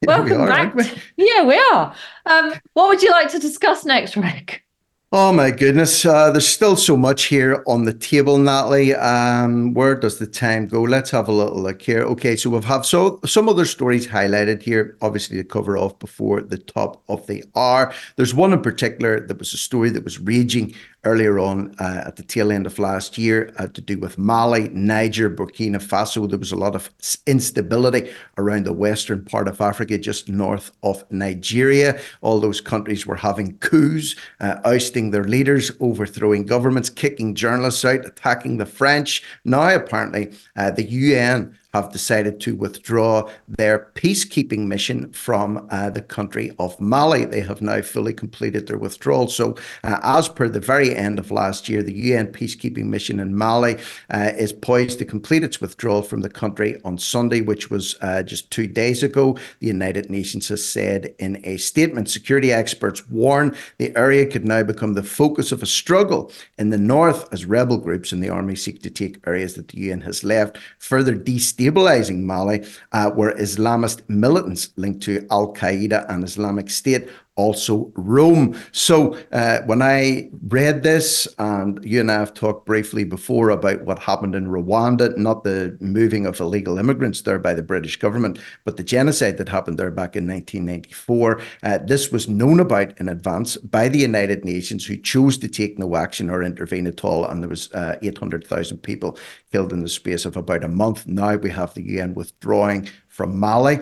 we welcome are, back. we? Yeah, we are. Um, what would you like to discuss next, Rick? Oh my goodness, uh, there's still so much here on the table, Natalie. Um, where does the time go? Let's have a little look here. Okay, so we've have so some other stories highlighted here, obviously to cover off before the top of the hour. There's one in particular that was a story that was raging earlier on uh, at the tail end of last year uh, to do with Mali, Niger, Burkina Faso. There was a lot of instability around the western part of Africa, just north of Nigeria. All those countries were having coups, uh, ousting their leaders, overthrowing governments, kicking journalists out, attacking the French. Now, apparently, uh, the UN have decided to withdraw their peacekeeping mission from uh, the country of Mali. They have now fully completed their withdrawal. So, uh, as per the very end of last year, the UN peacekeeping mission in Mali uh, is poised to complete its withdrawal from the country on Sunday, which was uh, just two days ago. The United Nations has said in a statement security experts warn the area could now become the focus of a struggle in the north as rebel groups and the army seek to take areas that the UN has left, further destabilizing destabilizing Mali uh, were Islamist militants linked to Al Qaeda and Islamic State also roam. So uh, when I read this, and you and I have talked briefly before about what happened in Rwanda, not the moving of illegal immigrants there by the British government, but the genocide that happened there back in 1994. Uh, this was known about in advance by the United Nations, who chose to take no action or intervene at all, and there was uh, 800,000 people killed in the space of about a month. Now we have the UN withdrawing from Mali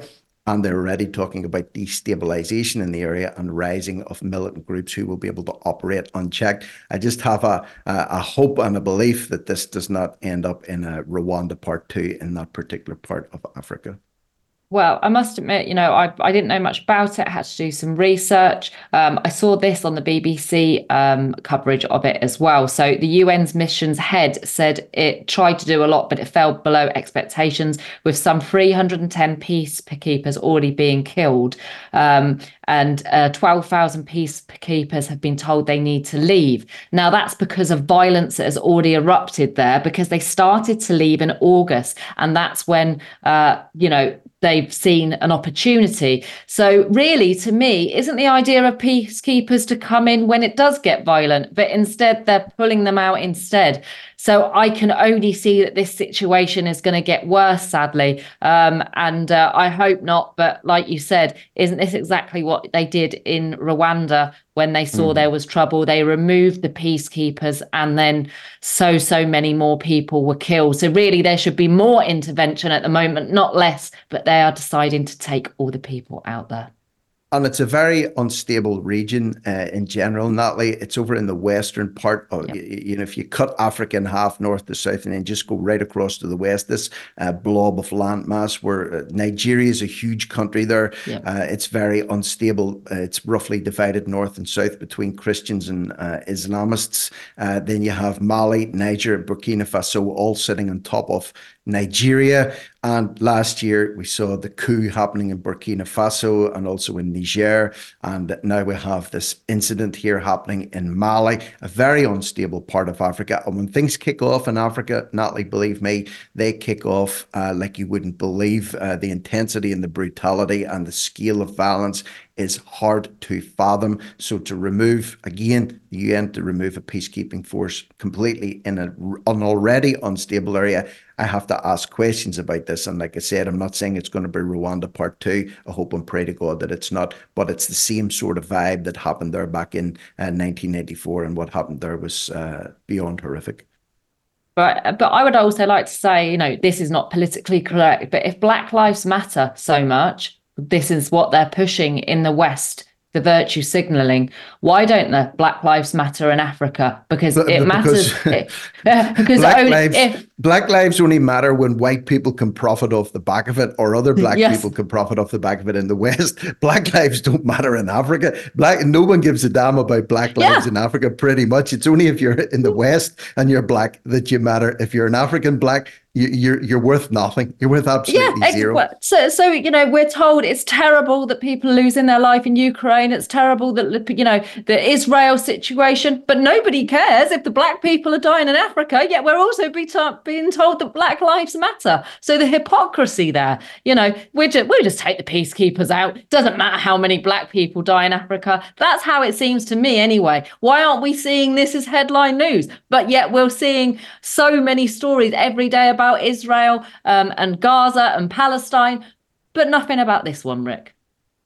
and they're already talking about destabilization in the area and rising of militant groups who will be able to operate unchecked. I just have a, a, hope and a belief that this does not end up in a Rwanda part two in that particular part of Africa. Well, I must admit, you know, I, I didn't know much about it. I had to do some research. Um, I saw this on the BBC um, coverage of it as well. So the UN's missions head said it tried to do a lot, but it fell below expectations, with some 310 peacekeepers already being killed. Um, and uh, 12,000 peacekeepers have been told they need to leave. Now, that's because of violence that has already erupted there because they started to leave in August. And that's when, uh, you know, they've seen an opportunity. So, really, to me, isn't the idea of peacekeepers to come in when it does get violent, but instead they're pulling them out instead. So I can only see that this situation is going to get worse, sadly. Um, and uh, I hope not. But like you said, isn't this exactly what they did in Rwanda when they saw mm. there was trouble? They removed the peacekeepers, and then so, so many more people were killed. So really, there should be more intervention at the moment, not less. But they are deciding to take all the people out there and it's a very unstable region uh, in general. Natalie, it's over in the western part of you, you, know if you cut Africa in half, north to south, and then just go right across to the west, this uh, blob of landmass where uh, Nigeria is a huge country there. Uh, it's very unstable. Uh, it's roughly divided north and south between Christians and uh, Islamists. then you have Mali, Niger, Burkina Faso all sitting on top of Nigeria. And last year we saw the coup happening in Burkina Faso and also in Niger. And now we have this incident here happening in Mali, a very unstable part of Africa. And when things kick off in Africa, Natalie, believe me, they kick off uh, like you wouldn't believe. Uh, the intensity and the brutality and the scale of violence is hard to fathom. So to remove again the UN to remove a peacekeeping force completely in a, an already unstable area, I have to ask questions about this. And like I said, I'm not saying it's going to be Rwanda part two. I hope and pray to God that it's not, but it's the same sort of vibe that happened there back in uh, 1984, and what happened there was uh, beyond horrific. But, but I would also like to say, you know, this is not politically correct, but if Black Lives Matter so much, this is what they're pushing in the West the virtue signaling. Why don't the Black Lives Matter in Africa? Because but, it matters. Because, because black, only, lives, if, black lives only matter when white people can profit off the back of it, or other black yes. people can profit off the back of it in the West. Black lives don't matter in Africa. Black no one gives a damn about black lives yeah. in Africa. Pretty much, it's only if you're in the West and you're black that you matter. If you're an African black, you're you're worth nothing. You're worth absolutely yeah, zero. So, so you know, we're told it's terrible that people are losing their life in Ukraine. It's terrible that you know the Israel situation, but nobody cares if the black people are dying in Africa. Yet we're also be t- being told that Black Lives Matter. So the hypocrisy there, you know, we just we just take the peacekeepers out. Doesn't matter how many black people die in Africa. That's how it seems to me, anyway. Why aren't we seeing this as headline news? But yet we're seeing so many stories every day about about Israel um, and Gaza and Palestine, but nothing about this one, Rick.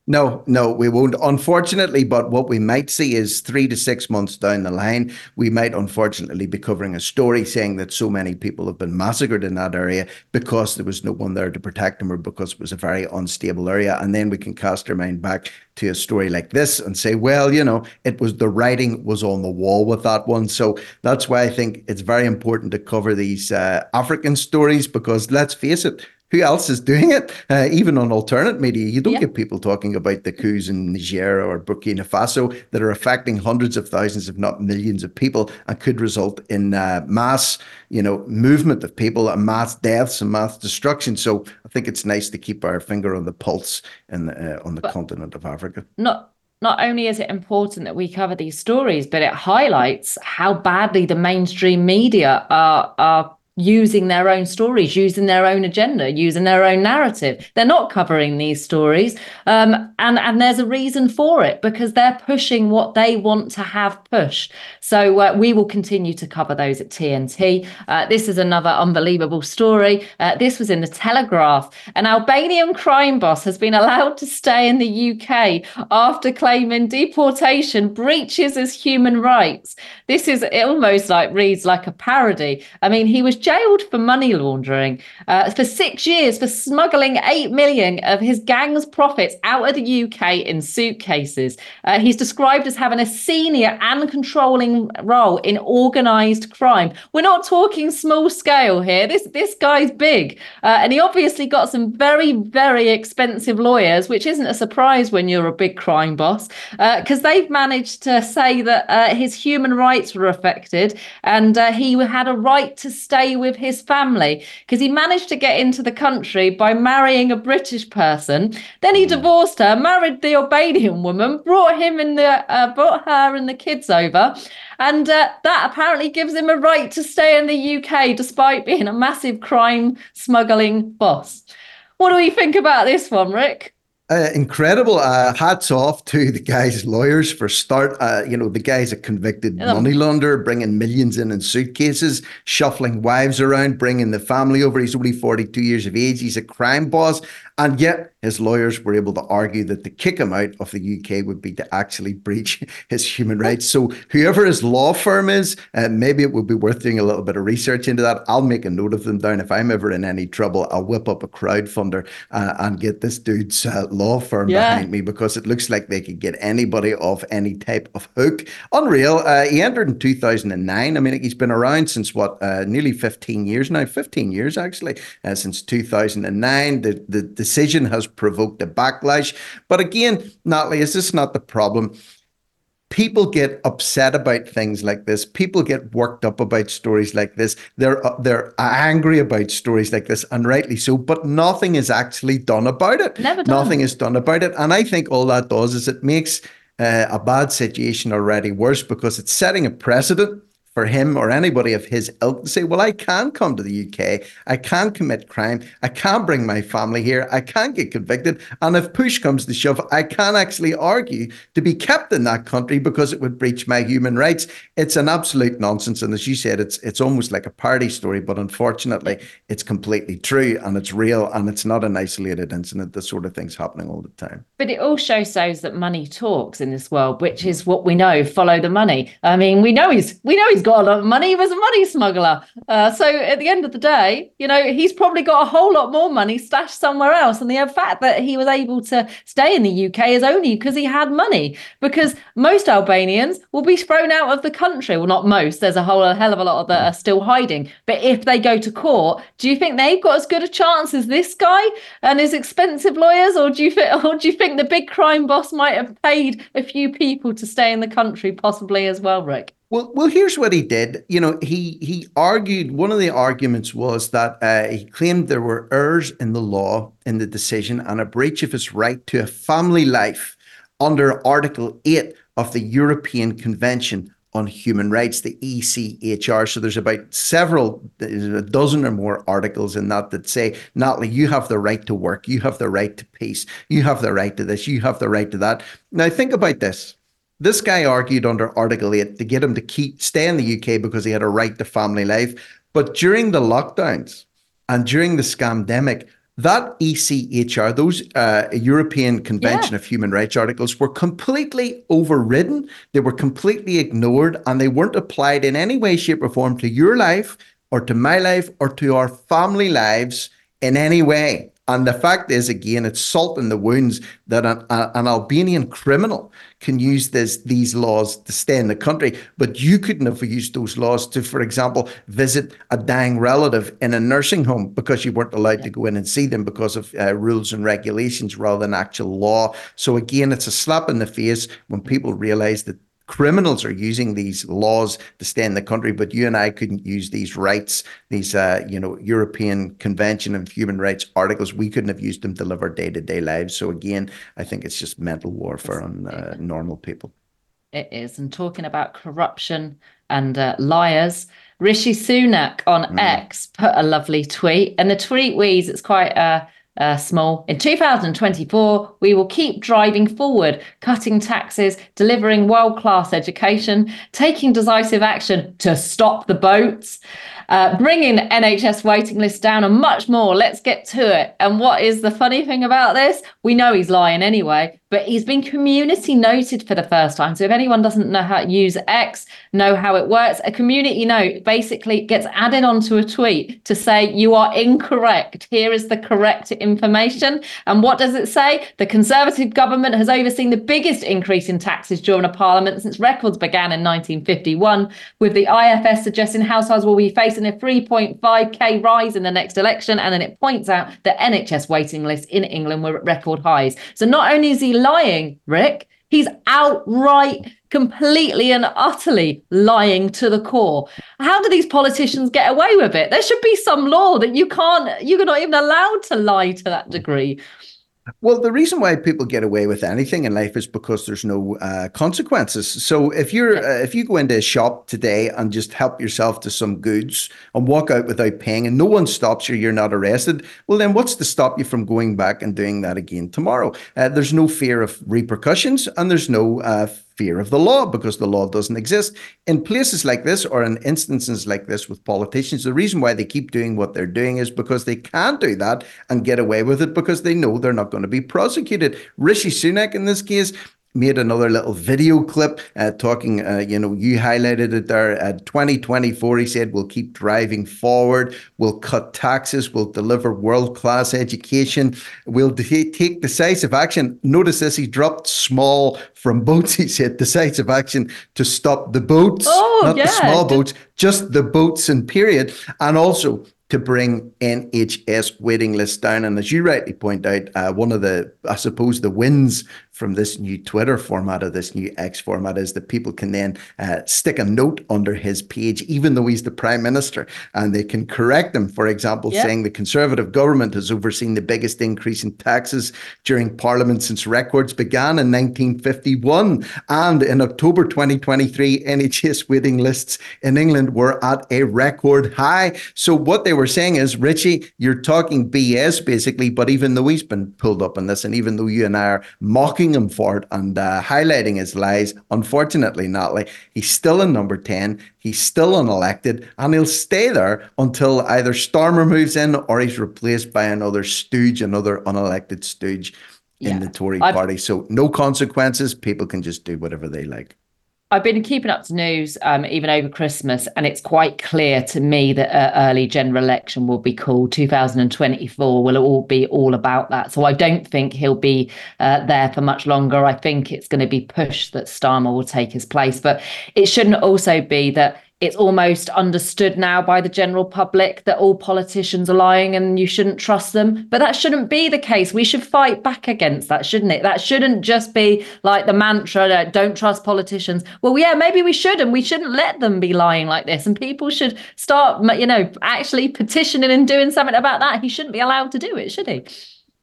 No, no, we won't, unfortunately. But what we might see is three to six months down the line, we might unfortunately be covering a story saying that so many people have been massacred in that area because there was no one there to protect them or because it was a very unstable area. And then we can cast our mind back to a story like this and say, well, you know, it was the writing was on the wall with that one. So that's why I think it's very important to cover these uh, African stories because let's face it, who else is doing it? Uh, even on alternate media, you don't yeah. get people talking about the coups in Niger or Burkina Faso that are affecting hundreds of thousands, if not millions, of people, and could result in uh, mass, you know, movement of people and mass deaths and mass destruction. So I think it's nice to keep our finger on the pulse in the, uh, on the but continent of Africa. Not not only is it important that we cover these stories, but it highlights how badly the mainstream media are are using their own stories, using their own agenda, using their own narrative. They're not covering these stories. Um, and, and there's a reason for it because they're pushing what they want to have pushed. So uh, we will continue to cover those at TNT. Uh, this is another unbelievable story. Uh, this was in the Telegraph. An Albanian crime boss has been allowed to stay in the UK after claiming deportation breaches his human rights. This is almost like reads like a parody. I mean, he was jailed for money laundering uh, for six years for smuggling 8 million of his gang's profits out of the UK in suitcases. Uh, he's described as having a senior and controlling role in organized crime. We're not talking small scale here. This, this guy's big. Uh, and he obviously got some very, very expensive lawyers, which isn't a surprise when you're a big crime boss, because uh, they've managed to say that uh, his human rights were affected and uh, he had a right to stay with his family because he managed to get into the country by marrying a British person. Then he hmm. divorced her, married the Albanian woman, brought him and the uh, brought her and the kids over, and uh, that apparently gives him a right to stay in the UK despite being a massive crime smuggling boss. What do we think about this one, Rick? Uh, incredible. Uh, hats off to the guy's lawyers for start. Uh, you know, the guy's a convicted money launderer, bringing millions in in suitcases, shuffling wives around, bringing the family over. He's only 42 years of age. He's a crime boss. And yet, his lawyers were able to argue that to kick him out of the UK would be to actually breach his human rights. So, whoever his law firm is, uh, maybe it would be worth doing a little bit of research into that. I'll make a note of them down. If I'm ever in any trouble, I'll whip up a crowdfunder uh, and get this dude's uh, law firm yeah. behind me because it looks like they could get anybody off any type of hook. Unreal. Uh, he entered in 2009. I mean, he's been around since what, uh, nearly 15 years now, 15 years actually, uh, since 2009. The, the decision has provoked a backlash. But again, Natalie, is this not the problem? people get upset about things like this. People get worked up about stories like this. They're uh, they're angry about stories like this, and rightly so. But nothing is actually done about it. Never done. Nothing is done about it, and I think all that does is it makes uh, a bad situation already worse because it's setting a precedent for him or anybody of his ilk to say, well, I can come to the UK, I can commit crime, I can bring my family here, I can get convicted, and if push comes to shove, I can actually argue to be kept in that country because it would breach my human rights. It's an absolute nonsense, and as you said, it's it's almost like a party story, but unfortunately, it's completely true and it's real, and it's not an isolated incident. This sort of thing's happening all the time. But it also shows that money talks in this world, which is what we know. Follow the money. I mean, we know he's we know he's got a lot of money. He was a money smuggler. Uh, so at the end of the day, you know, he's probably got a whole lot more money stashed somewhere else. And the fact that he was able to stay in the UK is only because he had money. Because most Albanians will be thrown out of the country. Well, not most. There's a whole a hell of a lot that are still hiding. But if they go to court, do you think they've got as good a chance as this guy and his expensive lawyers, or do you think, or do you think the big crime boss might have paid a few people to stay in the country, possibly as well, Rick? Well, well, here's what he did. You know, he he argued. One of the arguments was that uh, he claimed there were errors in the law in the decision and a breach of his right to a family life under Article Eight of the European Convention on Human Rights, the ECHR. So there's about several, a dozen or more articles in that that say, Natalie, you have the right to work, you have the right to peace, you have the right to this, you have the right to that. Now think about this. This guy argued under Article 8 to get him to keep stay in the UK because he had a right to family life. But during the lockdowns and during the scamdemic, that ECHR, those uh, European Convention yeah. of Human Rights articles, were completely overridden. They were completely ignored and they weren't applied in any way, shape, or form to your life or to my life or to our family lives in any way. And the fact is, again, it's salt in the wounds that an, a, an Albanian criminal can use this these laws to stay in the country, but you couldn't have used those laws to, for example, visit a dying relative in a nursing home because you weren't allowed yeah. to go in and see them because of uh, rules and regulations rather than actual law. So again, it's a slap in the face when people realize that criminals are using these laws to stay in the country, but you and I couldn't use these rights, these uh, you know European Convention of Human Rights articles. We couldn't have used them to live our day to day lives. So again, I think it's just mental warfare on uh, normal people. It is, and talking about corruption and uh, liars. Rishi Sunak on mm. X put a lovely tweet, and the tweet reads, it's quite uh, uh, small. In 2024, we will keep driving forward, cutting taxes, delivering world class education, taking decisive action to stop the boats, uh, bringing NHS waiting lists down, and much more. Let's get to it. And what is the funny thing about this? We know he's lying anyway, but he's been community noted for the first time. So if anyone doesn't know how to use X, know how it works, a community note basically gets added onto a tweet to say you are incorrect. Here is the correct information. And what does it say? The Conservative government has overseen the biggest increase in taxes during a parliament since records began in 1951, with the IFS suggesting households will be facing a 3.5k rise in the next election. And then it points out that NHS waiting lists in England were at record highs. So not only is he lying, Rick. He's outright, completely and utterly lying to the core. How do these politicians get away with it? There should be some law that you can't, you're not even allowed to lie to that degree. Well, the reason why people get away with anything in life is because there's no uh, consequences. So if you're uh, if you go into a shop today and just help yourself to some goods and walk out without paying, and no one stops you, you're not arrested. Well, then what's to stop you from going back and doing that again tomorrow? Uh, there's no fear of repercussions, and there's no uh, fear of the law because the law doesn't exist. In places like this or in instances like this with politicians, the reason why they keep doing what they're doing is because they can't do that and get away with it because they know they're not going to be prosecuted. Rishi Sunak, in this case, made another little video clip uh, talking, uh, you know, you highlighted it there. At 2024, he said, we'll keep driving forward. We'll cut taxes. We'll deliver world class education. We'll take decisive action. Notice this, he dropped small from boats. He said decisive action to stop the boats, oh, not yeah. the small boats, just the boats and period. And also, to bring NHS waiting lists down. And as you rightly point out, uh, one of the, I suppose, the wins from this new Twitter format or this new X format is that people can then uh, stick a note under his page, even though he's the prime minister, and they can correct him. For example, yep. saying the Conservative government has overseen the biggest increase in taxes during Parliament since records began in 1951. And in October 2023, NHS waiting lists in England were at a record high. So what they were saying is, Richie, you're talking BS basically, but even though he's been pulled up on this, and even though you and I are mocking him for it and uh, highlighting his lies. Unfortunately, Natalie, he's still in number 10. He's still unelected and he'll stay there until either Starmer moves in or he's replaced by another stooge, another unelected stooge yeah. in the Tory I've, party. So, no consequences. People can just do whatever they like. I've been keeping up to news um, even over Christmas, and it's quite clear to me that an early general election will be called. 2024 will all be all about that. So I don't think he'll be uh, there for much longer. I think it's going to be pushed that Starmer will take his place. But it shouldn't also be that it's almost understood now by the general public that all politicians are lying and you shouldn't trust them. But that shouldn't be the case. We should fight back against that, shouldn't it? That shouldn't just be like the mantra that don't trust politicians. Well, yeah, maybe we should, and we shouldn't let them be lying like this. And people should start, you know, actually petitioning and doing something about that. He shouldn't be allowed to do it, should he?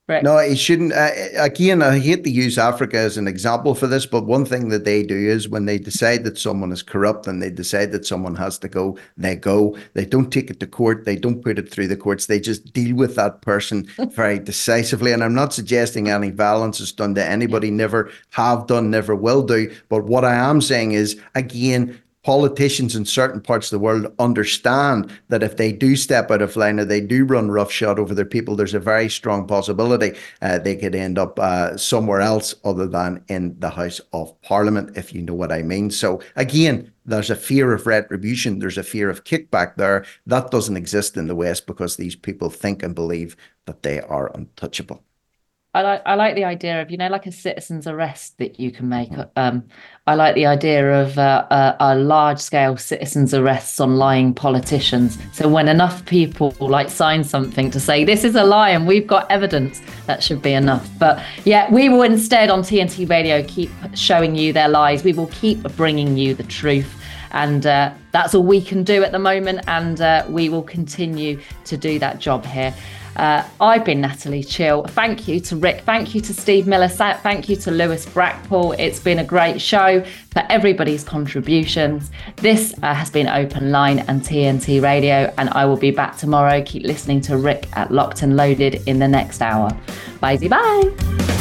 Right. No, it shouldn't. Uh, again, I hate to use Africa as an example for this, but one thing that they do is when they decide that someone is corrupt and they decide that someone has to go, they go. They don't take it to court. They don't put it through the courts. They just deal with that person very decisively. And I'm not suggesting any violence is done to anybody, never have done, never will do. But what I am saying is, again, politicians in certain parts of the world understand that if they do step out of line or they do run roughshod over their people, there's a very strong possibility uh, they could end up uh, somewhere else other than in the House of Parliament, if you know what I mean. So, again, there's a fear of retribution, there's a fear of kickback there. That doesn't exist in the West because these people think and believe that they are untouchable. I like I like the idea of you know like a citizen's arrest that you can make. Um, I like the idea of uh, a, a large scale citizens arrests on lying politicians. So when enough people like sign something to say this is a lie and we've got evidence, that should be enough. But yeah, we will instead on TNT Radio keep showing you their lies. We will keep bringing you the truth. And uh, that's all we can do at the moment. And uh, we will continue to do that job here. Uh, I've been Natalie Cheale. Thank you to Rick. Thank you to Steve Miller. Thank you to Lewis Brackpool. It's been a great show for everybody's contributions. This uh, has been Open Line and TNT Radio, and I will be back tomorrow. Keep listening to Rick at Locked and Loaded in the next hour. Bye bye.